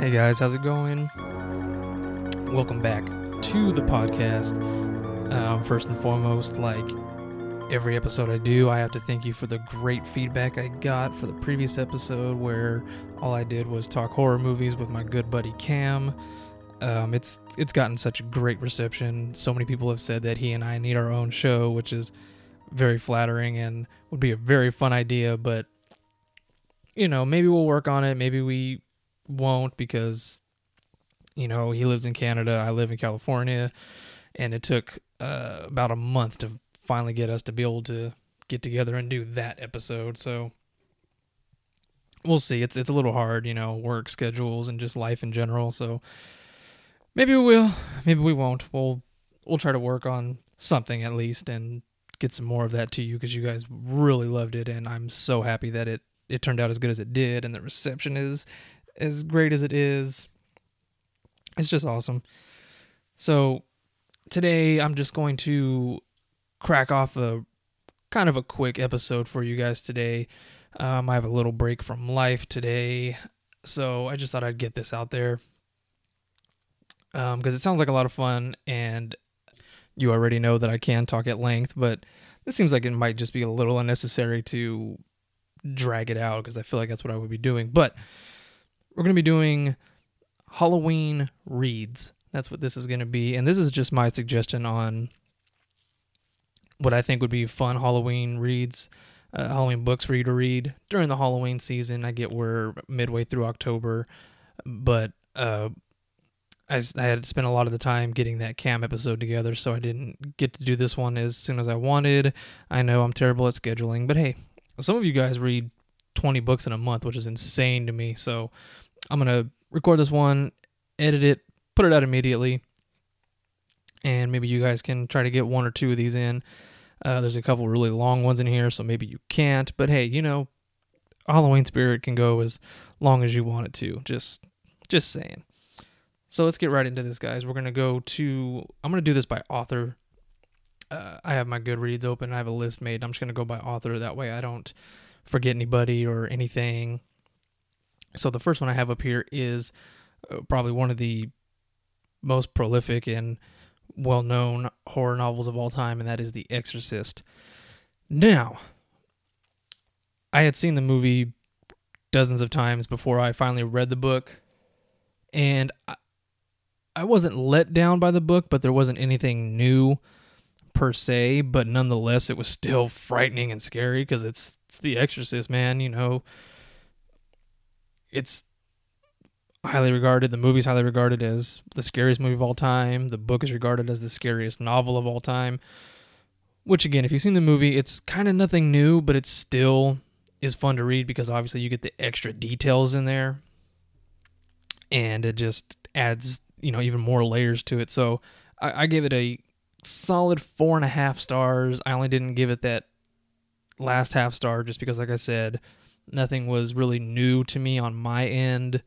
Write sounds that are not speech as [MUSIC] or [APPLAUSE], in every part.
Hey guys, how's it going? Welcome back to the podcast. Um, first and foremost, like every episode I do, I have to thank you for the great feedback I got for the previous episode where all I did was talk horror movies with my good buddy Cam. Um, it's it's gotten such a great reception. So many people have said that he and I need our own show, which is very flattering and would be a very fun idea. But you know, maybe we'll work on it. Maybe we won't because you know he lives in Canada, I live in California, and it took uh, about a month to finally get us to be able to get together and do that episode. So we'll see. It's it's a little hard, you know, work schedules and just life in general. So maybe we will, maybe we won't. We'll we'll try to work on something at least and get some more of that to you because you guys really loved it, and I'm so happy that it it turned out as good as it did, and the reception is as great as it is. It's just awesome. So today I'm just going to crack off a kind of a quick episode for you guys today. Um, I have a little break from life today, so I just thought I'd get this out there because um, it sounds like a lot of fun, and you already know that I can talk at length, but this seems like it might just be a little unnecessary to drag it out because I feel like that's what I would be doing. But we're going to be doing Halloween reads. That's what this is going to be. And this is just my suggestion on what I think would be fun Halloween reads, uh, Halloween books for you to read during the Halloween season. I get we're midway through October, but uh, I, I had spent a lot of the time getting that cam episode together, so I didn't get to do this one as soon as I wanted. I know I'm terrible at scheduling, but hey, some of you guys read 20 books in a month, which is insane to me. So I'm going to record this one, edit it, put it out immediately. And maybe you guys can try to get one or two of these in. Uh, there's a couple really long ones in here, so maybe you can't. But hey, you know, Halloween Spirit can go as long as you want it to. Just, just saying. So let's get right into this, guys. We're gonna go to. I'm gonna do this by author. Uh, I have my Goodreads open. I have a list made. I'm just gonna go by author. That way, I don't forget anybody or anything. So the first one I have up here is uh, probably one of the most prolific and well-known horror novels of all time, and that is The Exorcist. Now, I had seen the movie dozens of times before I finally read the book, and I, I wasn't let down by the book, but there wasn't anything new per se. But nonetheless, it was still frightening and scary because it's it's The Exorcist, man. You know, it's highly regarded. The movie's highly regarded as the scariest movie of all time. The book is regarded as the scariest novel of all time. Which, again, if you've seen the movie, it's kind of nothing new, but it still is fun to read because obviously you get the extra details in there, and it just adds you know even more layers to it. So I, I give it a solid four and a half stars. I only didn't give it that last half star just because, like I said, nothing was really new to me on my end.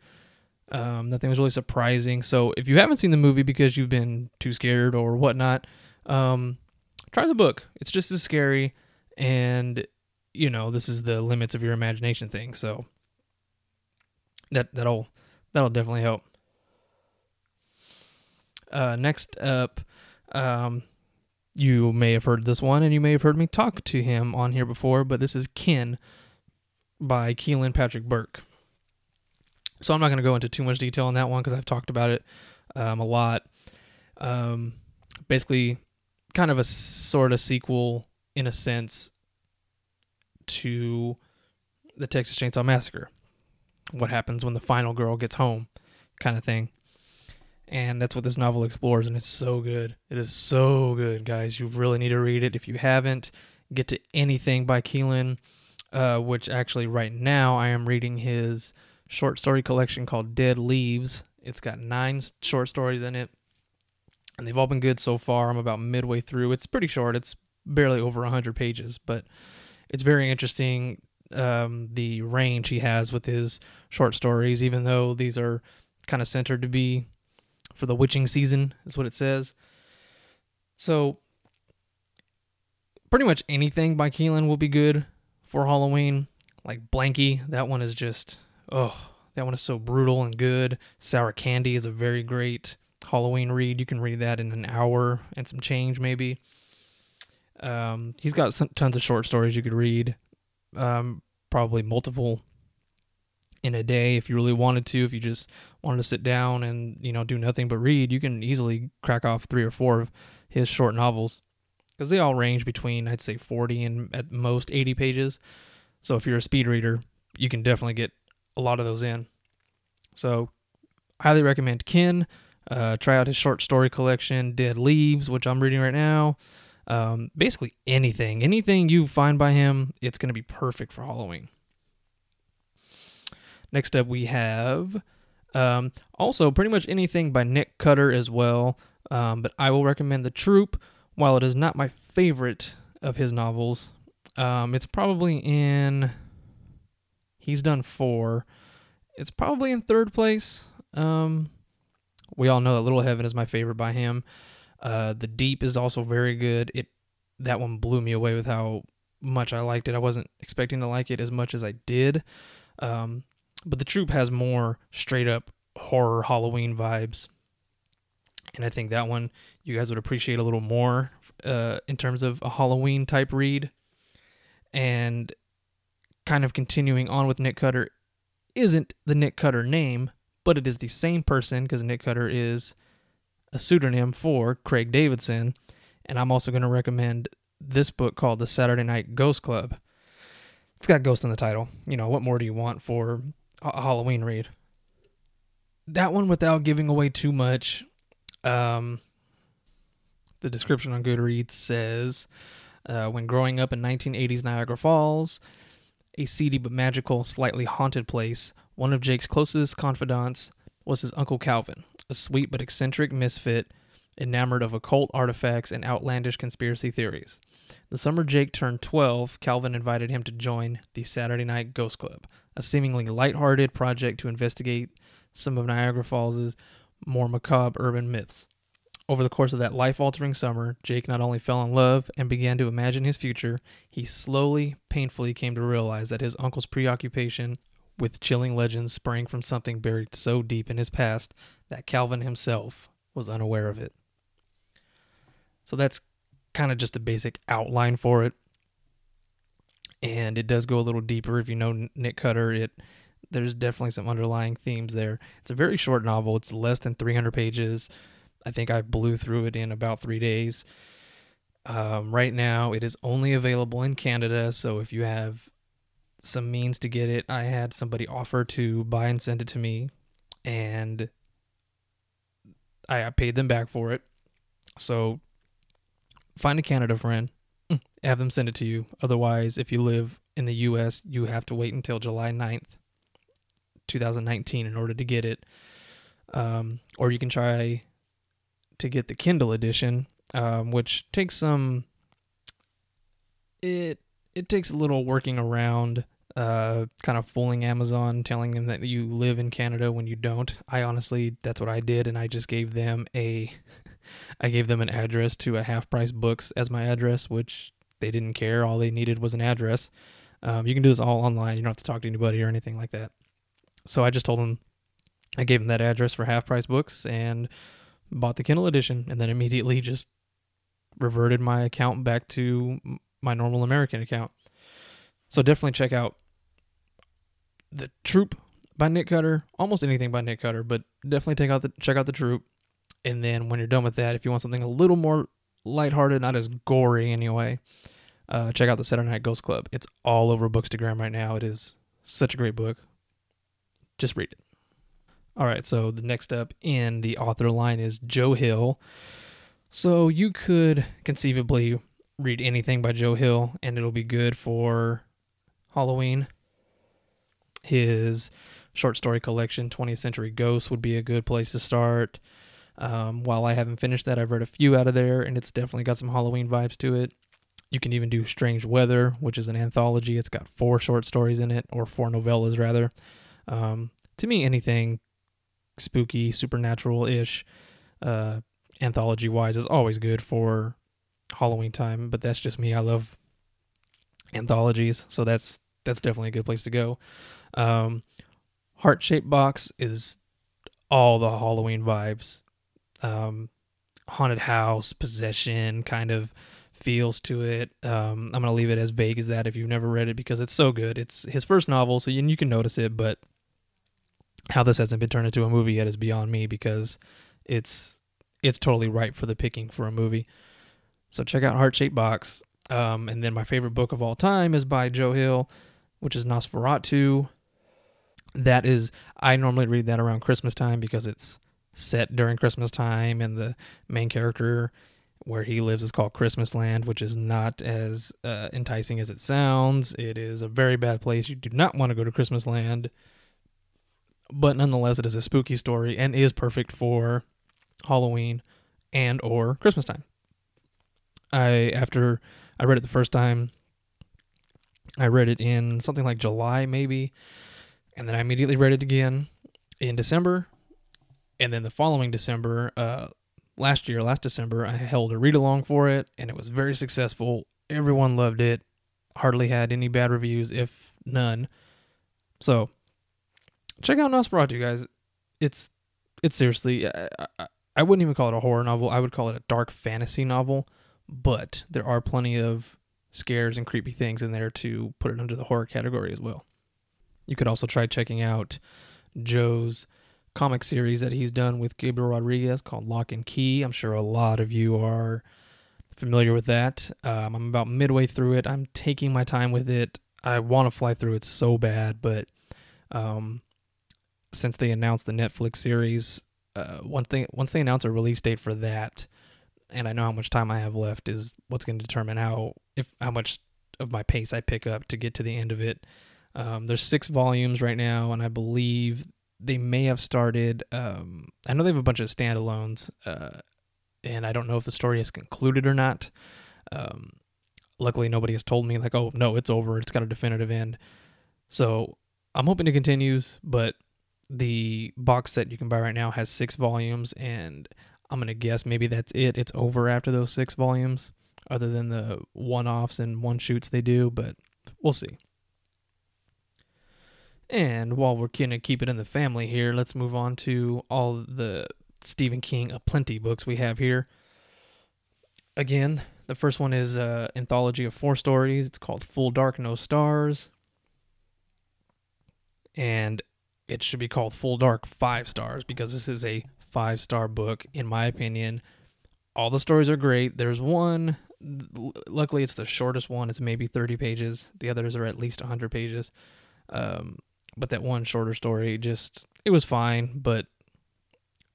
Um, nothing was really surprising. So if you haven't seen the movie because you've been too scared or whatnot, um, try the book. It's just as scary, and you know this is the limits of your imagination thing. So that that'll that'll definitely help. Uh, next up, um, you may have heard this one, and you may have heard me talk to him on here before, but this is Kin by Kealan Patrick Burke. So I'm not going to go into too much detail on that one because I've talked about it um, a lot. Um, basically, kind of a sort of sequel in a sense to the Texas Chainsaw Massacre. What happens when the final girl gets home, kind of thing. And that's what this novel explores, and it's so good. It is so good, guys. You really need to read it. If you haven't, get to anything by Kealan, uh, which actually right now I am reading his short story collection called Dead Leaves. It's got nine short stories in it, and they've all been good so far. I'm about midway through. It's pretty short. It's barely over 100 pages, but it's very interesting um, the range he has with his short stories, even though these are kind of centered to be for the witching season, is what it says. So, pretty much anything by Kealan will be good for Halloween. Like Blanky, that one is just, oh, That one is so brutal and good. Sour Candy is a very great Halloween read. You can read that in an hour and some change, maybe. Um, he's got some, tons of short stories you could read, um, probably multiple in a day if you really wanted to. If you just wanted to sit down and you know do nothing but read, you can easily crack off three or four of his short novels because they all range between I'd say 40 and at most 80 pages. So if you're a speed reader, you can definitely get a lot of those in. So highly recommend Kin. Uh, try out his short story collection, Dead Leaves, which I'm reading right now. Um, basically anything, anything you find by him, it's going to be perfect for Halloween. Next up, we have um, also pretty much anything by Nick Cutter as well. Um, but I will recommend The Troop. While it is not my favorite of his novels, um, it's probably in. He's done four. It's probably in third place. Um, we all know that Little Heaven is my favorite by him. Uh, the Deep is also very good. It that one blew me away with how much I liked it. I wasn't expecting to like it as much as I did. Um, but the troop has more straight up horror Halloween vibes. And I think that one you guys would appreciate a little more uh, in terms of a Halloween type read. And kind of continuing on with Nick Cutter isn't the Nick Cutter name, but it is the same person because Nick Cutter is a pseudonym for Craig Davidson. And I'm also going to recommend this book called The Saturday Night Ghost Club. It's got ghost in the title. You know, what more do you want for a Halloween read? That one, without giving away too much, um, the description on Goodreads says uh, when growing up in 1980s Niagara Falls, a seedy but magical, slightly haunted place, one of Jake's closest confidants was his Uncle Calvin, a sweet but eccentric misfit enamored of occult artifacts and outlandish conspiracy theories. The summer Jake turned 12, Calvin invited him to join the Saturday Night Ghost Club, a seemingly light-hearted project to investigate some of Niagara Falls' more macabre urban myths. Over the course of that life altering summer, Jake not only fell in love and began to imagine his future, he slowly, painfully came to realize that his uncle's preoccupation with chilling legends sprang from something buried so deep in his past that Calvin himself was unaware of it. So that's kind of just a basic outline for it. And it does go a little deeper if you know Nick Cutter. It there's definitely some underlying themes there. It's a very short novel. It's less than 300 pages. I think I blew through it in about three days. Um, right now, it is only available in Canada. So if you have some means to get it, I had somebody offer to buy and send it to me, and I paid them back for it. So find a Canada friend, [CLEARS THROAT] have them send it to you. Otherwise, if you live in the US, you have to wait until July 9th, 2019 in order to get it. Um, or you can try to get the Kindle edition, um, which takes some it it takes a little working around uh, kind of fooling Amazon, telling them that you live in Canada when you don't. I honestly, that's what I did, and I just gave them a, [LAUGHS] I gave them an address to a half price books as my address, which they didn't care. All they needed was an address. Um, you can do this all online. You don't have to talk to anybody or anything like that. So I just told him, I gave him that address for half price books and bought the Kindle edition, and then immediately just reverted my account back to my normal American account. So definitely check out the Troop by Nick Cutter. Almost anything by Nick Cutter, but definitely take out the check out the Troop. And then when you're done with that, if you want something a little more lighthearted, not as gory anyway, uh, check out the Saturday Night Ghost Club. It's all over Bookstagram right now. It is such a great book. Just read it. All right, so the next up in the author line is Joe Hill. So you could conceivably read anything by Joe Hill and it'll be good for Halloween. His short story collection, 20th Century Ghosts, would be a good place to start. Um, while I haven't finished that, I've read a few out of there, and it's definitely got some Halloween vibes to it. You can even do Strange Weather, which is an anthology. It's got four short stories in it, or four novellas rather. Um, to me, anything spooky, supernatural ish, uh, anthology wise, is always good for Halloween time. But that's just me. I love anthologies, so that's that's definitely a good place to go. Um, Heart Shaped Box is all the Halloween vibes. Um, haunted house, possession kind of feels to it. Um, I'm gonna leave it as vague as that if you've never read it because it's so good. It's his first novel, so you, you can notice it, but how this hasn't been turned into a movie yet is beyond me because it's it's totally ripe for the picking for a movie. So check out Heart Shaped Box. Um, and then my favorite book of all time is by Joe Hill, which is Nosferatu. That is, I normally read that around Christmas time because it's set during Christmas time, and the main character where he lives is called Christmas Land, which is not as uh, enticing as it sounds. It is a very bad place. You do not want to go to Christmas Land, but nonetheless, it is a spooky story and is perfect for Halloween and or Christmas time. I after I read it the first time, I read it in something like July maybe, and then I immediately read it again in December, and then the following December, uh, last year, last December, I held a read along for it, and it was very successful. Everyone loved it. Hardly had any bad reviews, if none. So, check out Nosferatu, guys. It's it's seriously, I, I, I wouldn't even call it a horror novel. I would call it a dark fantasy novel. But there are plenty of scares and creepy things in there to put it under the horror category as well. You could also try checking out Joe's comic series that he's done with Gabriel Rodriguez called Locke and Key. I'm sure a lot of you are familiar with that. Um, I'm about midway through it. I'm taking my time with it. I want to fly through it so bad, but um, since they announced the Netflix series, uh, one thing once they announce a release date for that, and I know how much time I have left is what's going to determine how if how much of my pace I pick up to get to the end of it. Um, there's six volumes right now, and I believe they may have started. Um, I know they have a bunch of standalones, uh, and I don't know if the story is concluded or not. Um, luckily, nobody has told me like, "Oh no, it's over. It's got a definitive end." So I'm hoping it continues, but the box set you can buy right now has six volumes, and I'm gonna guess maybe that's it. It's over after those six volumes, other than the one-offs and one shoots they do, but we'll see. And while we're gonna keep it in the family here, let's move on to all the Stephen King aplenty books we have here. Again, the first one is an anthology of four stories. It's called Full Dark No Stars. And it should be called Full Dark Five Stars because this is a five star book, in my opinion. All the stories are great. There's one, luckily, it's the shortest one. It's maybe 30 pages. The others are at least 100 pages. Um, but that one shorter story just, it was fine, but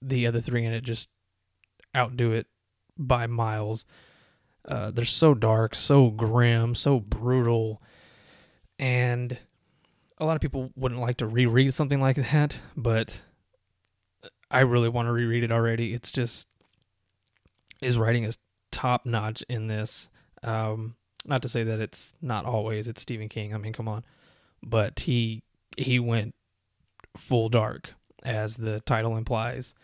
the other three in it just outdo it by miles. Uh, they're so dark, so grim, so brutal, and a lot of people wouldn't like to reread something like that, but I really want to reread it already. It's just his writing is top notch in this. Um, not to say that it's not always it's Stephen King. I mean, come on, but he he went full dark as the title implies.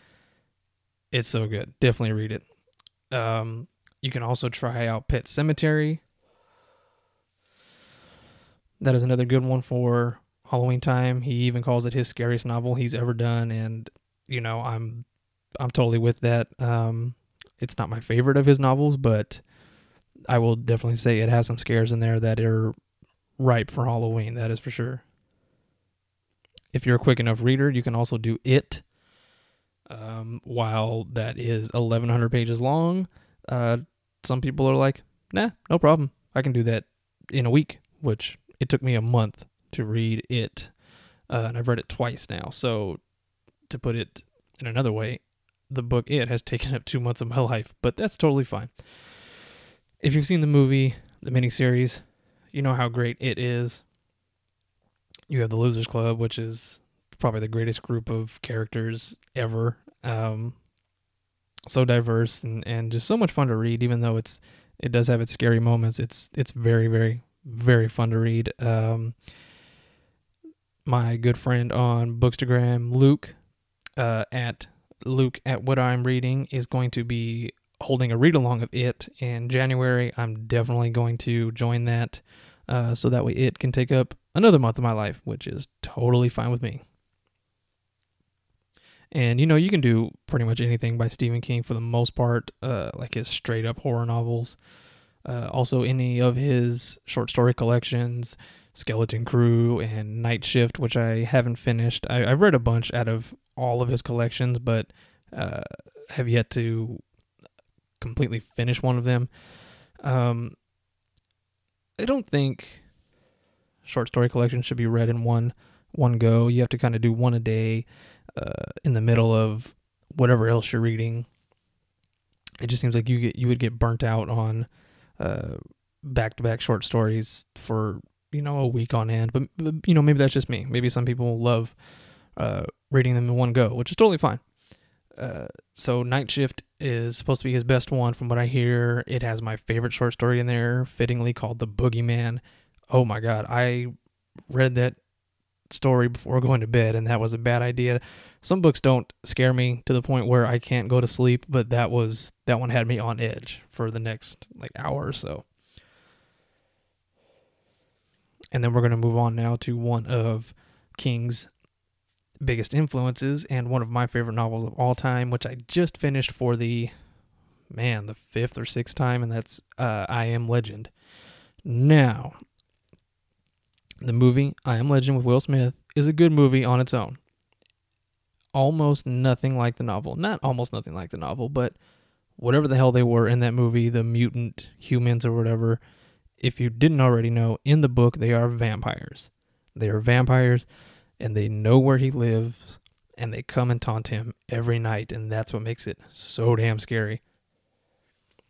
It's so good. Definitely read it. Um, you can also try out Pet Sematary. That is another good one for Halloween time. He even calls it his scariest novel he's ever done, and you know I'm I'm totally with that. Um, it's not my favorite of his novels, but I will definitely say it has some scares in there that are ripe for Halloween. That is for sure. If you're a quick enough reader, you can also do it. Um, while that is 1,100 pages long, uh, some people are like, "Nah, no problem. I can do that in a week," which it took me a month to read it, uh, and I've read it twice now. So, to put it in another way, the book It has taken up two months of my [LAUGHS] life, but that's totally fine. If you've seen the movie, the miniseries, you know how great it is. You have the Losers Club, which is probably the greatest group of characters ever. Um, so diverse and, and just so much fun to read, even though it's it does have its scary moments. It's it's very very very fun to read. Um, my good friend on Bookstagram, Luke, uh, at Luke at what I'm reading, is going to be holding a read along of it in January. I'm definitely going to join that, uh, so that way it can take up another month of my life, which is totally fine with me. And you know, you can do pretty much anything by Stephen King for the most part, uh, like his straight up horror novels. Uh, also, any of his short story collections, Skeleton Crew and Night Shift, which I haven't finished. I, have read a bunch out of all of his collections, but uh, have yet to completely finish one of them. Um, I don't think short story collections should be read in one one go. You have to kind of do one a day uh, in the middle of whatever else you're reading. It just seems like you get you would get burnt out on back to back short stories for you know a week on end. But, but, you know maybe that's just me. Maybe some people love uh, reading them in one go, which is totally fine. Uh, so Night Shift is supposed to be his best one, from what I hear. It has my favorite short story in there, fittingly called "The Boogeyman." Oh my god, I read that story before going to bed, and that was a bad idea. Some books don't scare me to the point where I can't go to sleep, but that was that one had me on edge for the next like hour or so. And then we're going to move on now to one of King's biggest influences and one of my favorite novels of all time, which I just finished for the man, the fifth or sixth time, and that's uh, I Am Legend. Now, the movie I Am Legend with Will Smith is a good movie on its own. Almost nothing like the novel. Not almost nothing like the novel, but whatever the hell they were in that movie, the mutant humans or whatever, if you didn't already know, in the book they are vampires. They are vampires and they know where he lives and they come and taunt him every night and that's what makes it so damn scary.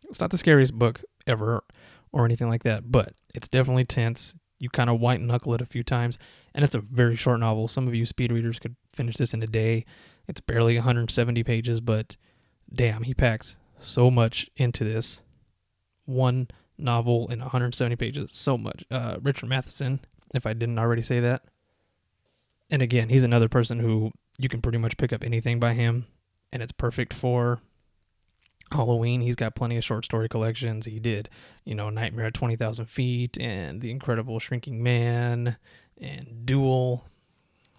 It's not the scariest book ever or anything like that, but it's definitely tense. You kind of white knuckle it a few times, and it's a very short novel. Some of you speed readers could finish this in a day. It's barely 170 pages, but damn, he packs so much into this one novel in 170 pages. So much. Uh, Richard Matheson, if I didn't already say that. And again, he's another person who you can pretty much pick up anything by him, and it's perfect for Halloween. He's got plenty of short story collections. He did, you know, Nightmare at 20,000 Feet and The Incredible Shrinking Man and Duel.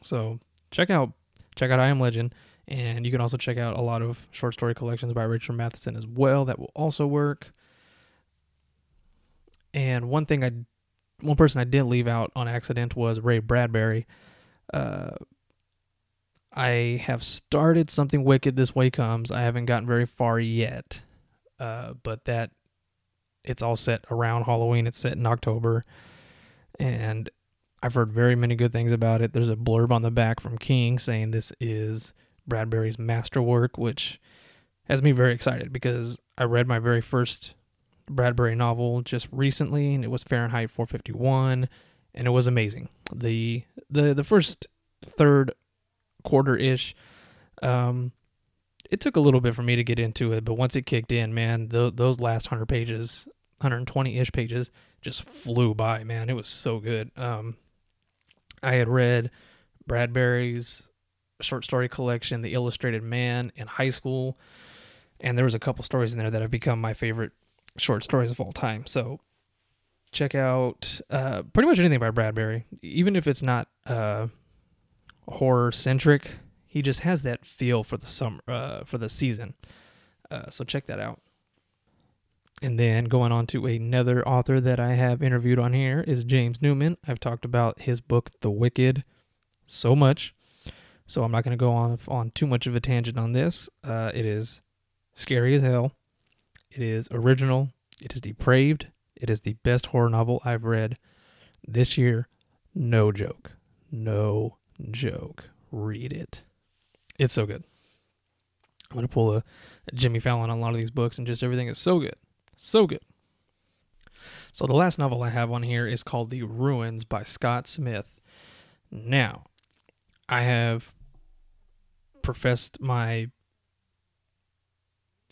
So check out check out I Am Legend. And you can also check out a lot of short story collections by Richard Matheson as well. That will also work. And one thing I, one person I did leave out on accident was Ray Bradbury. Uh, I have started something wicked. This way comes. I haven't gotten very far yet, uh, but that it's all set around Halloween. It's set in October, and I've heard very many good things about it. There's a blurb on the back from King saying this is Bradbury's masterwork, which has me very excited because I read my very first Bradbury novel just recently, and it was Fahrenheit 451, and it was amazing. the the The first third quarter ish, um, it took a little bit for me to get into it, but once it kicked in, man, the, those last hundred pages, 120 ish pages, just flew by. Man, it was so good. Um, I had read Bradbury's short story collection, The Illustrated Man, in high school, and there was a couple stories in there that have become my favorite short stories of all time. So check out uh, pretty much anything by Bradbury, even if it's not uh, horror centric. He just has that feel for the summer, uh, for the season. Uh, so check that out. And then going on to another author that I have interviewed on here is James Newman. I've talked about his book, The Wicked, so much. So I'm not going to go on on too much of a tangent on this. Uh, it is scary as hell. It is original. It is depraved. It is the best horror novel I've read this year. No joke. No joke. Read it. It's so good. I'm going to pull a, a Jimmy Fallon on a lot of these books, and just everything is so good. So good. So the last novel I have on here is called The Ruins by Scott Smith. Now, I have professed my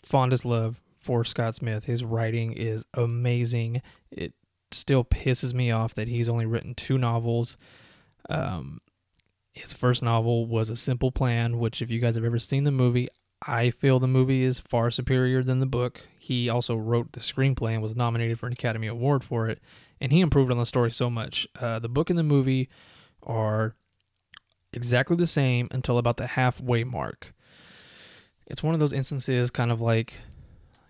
fondest love for Scott Smith. His writing is amazing. It still pisses me off that he's only written two novels. Um, his first novel was A Simple Plan, which, if you guys have ever seen the movie, I feel the movie is far superior than the book. He also wrote the screenplay and was nominated for an Academy Award for it, and he improved on the story so much. Uh, the book and the movie are exactly the same until about the halfway mark. it's one of those instances, kind of like,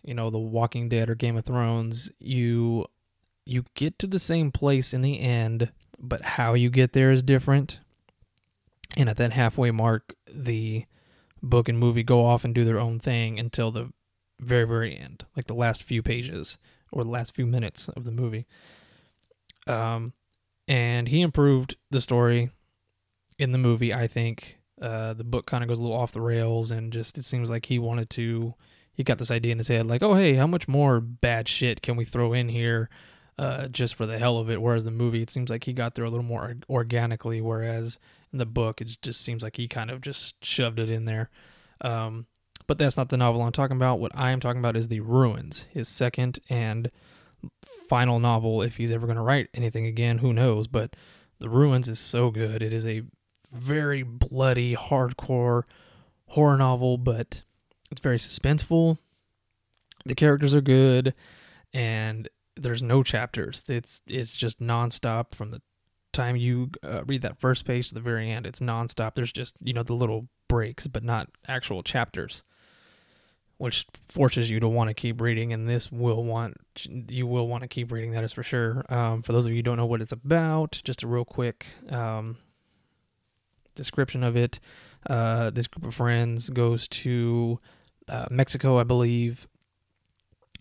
you know, The Walking Dead or Game of Thrones. You you get to the same place in the end, but how you get there is different. And at that halfway mark, the book and movie go off and do their own thing until the very very end, like the last few pages or the last few minutes of the movie. Um, and he improved the story in the movie. I think uh, the book kind of goes a little off the rails, and just it seems like he wanted to. He got this idea in his head, like, oh hey, how much more bad shit can we throw in here, uh, just for the hell of it? Whereas the movie, it seems like he got there a little more organically, whereas in the book, it just seems like he kind of just shoved it in there. Um, but that's not the novel I'm talking about. What I am talking about is The Ruins, his second and final novel. If he's ever going to write anything again, who knows? But The Ruins is so good. It is a very bloody, hardcore horror novel, but it's very suspenseful. The characters are good, and there's no chapters. It's it's just nonstop from the time you uh, read that first page to the very end. It's nonstop. There's just you know the little breaks, but not actual chapters which forces you to want to keep reading and this will want you will want to keep reading that is for sure. Um, for those of you who don't know what it's about just a real quick um, description of it. Uh, this group of friends goes to uh, mexico i believe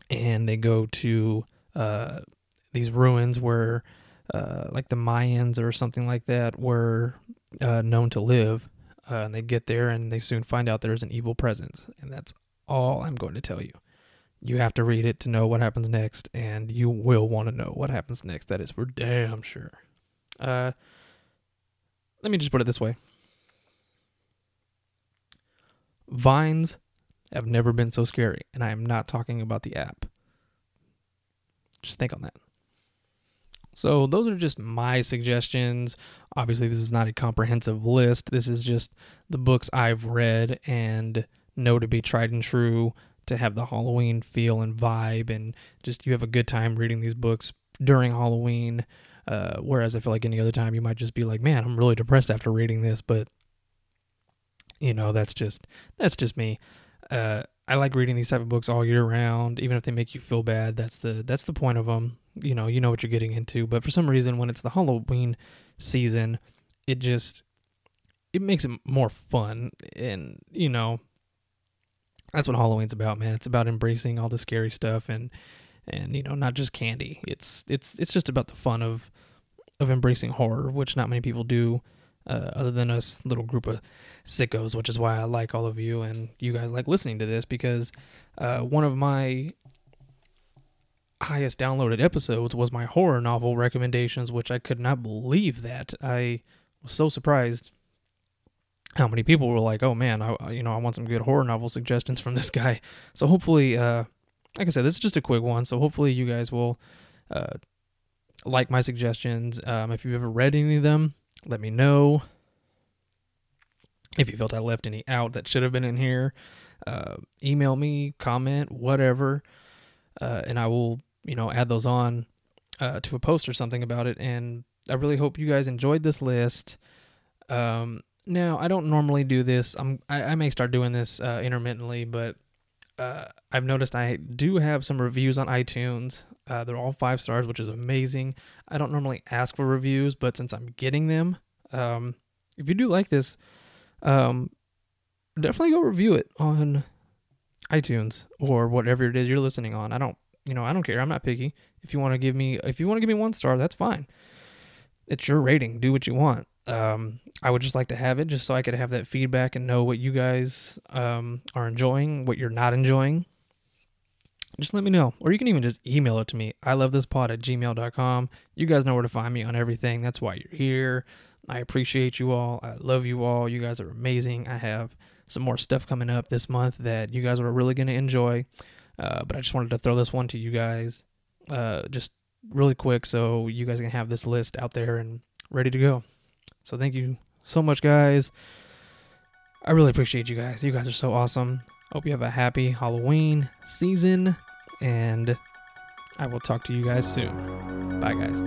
and they go to uh, these ruins where uh, like the mayans or something like that were uh, known to live uh, and they get there and they soon find out there's an evil presence and that's all I'm going to tell you. You have to read it to know what happens next, and you will want to know what happens next. That is for damn sure. Uh, let me just put it this way Vines have never been so scary, and I am not talking about the app. Just think on that. So, those are just my suggestions. Obviously, this is not a comprehensive list. This is just the books I've read and know to be tried and true to have the Halloween feel and vibe, and just you have a good time reading these books during Halloween. Uh, whereas I feel like any other time you might just be like, man, I'm really depressed after reading this, but you know that's just that's just me. Uh, I like reading these type of books all year round, even if they make you feel bad. That's the that's the point of them. You know, you know what you're getting into. But for some reason, when it's the Halloween season, it just it makes it more fun, and you know, that's what Halloween's about, man. It's about embracing all the scary stuff and and you know not just candy. It's it's it's just about the fun of of embracing horror, which not many people do, uh, other than us little group of sickos. Which is why I like all of you and you guys like listening to this because uh, one of my highest downloaded episodes was my horror novel recommendations, which I could not believe that I was so surprised how many people were like, "Oh man, I you know I want some good horror novel suggestions from this guy." So hopefully, uh, like I said, this is just a quick one. So hopefully you guys will uh, like my suggestions. Um, if you've ever read any of them, let me know. If you felt I left any out that should have been in here, uh, email me, comment, whatever, uh, and I will you know add those on uh, to a post or something about it. And I really hope you guys enjoyed this list. Um, now, I don't normally do this. I'm I, I may start doing this uh, intermittently, but uh, I've noticed I do have some reviews on iTunes. Uh, they're all five stars, which is amazing. I don't normally ask for reviews, but since I'm getting them, um, if you do like this, um, definitely go review it on iTunes or whatever it is you're listening on. I don't, you know, I don't care. I'm not picky. If you want to give me, if you want to give me one star, that's fine. It's your rating. Do what you want um, I would just like to have it just so I could have that feedback and know what you guys um, are enjoying, what you're not enjoying. Just let me know. Or you can even just email it to me. I love this pod at gmail.com. You guys know where to find me on everything. That's why you're here. I appreciate you all. I love you all. You guys are amazing. I have some more stuff coming up this month that you guys are really going to enjoy. Uh, but I just wanted to throw this one to you guys uh, just really quick so you guys can have this list out there and ready to go. So thank you so much, guys. I really appreciate you guys. You guys are so awesome. Hope you have a happy Halloween season, and I will talk to you guys soon. Bye, guys.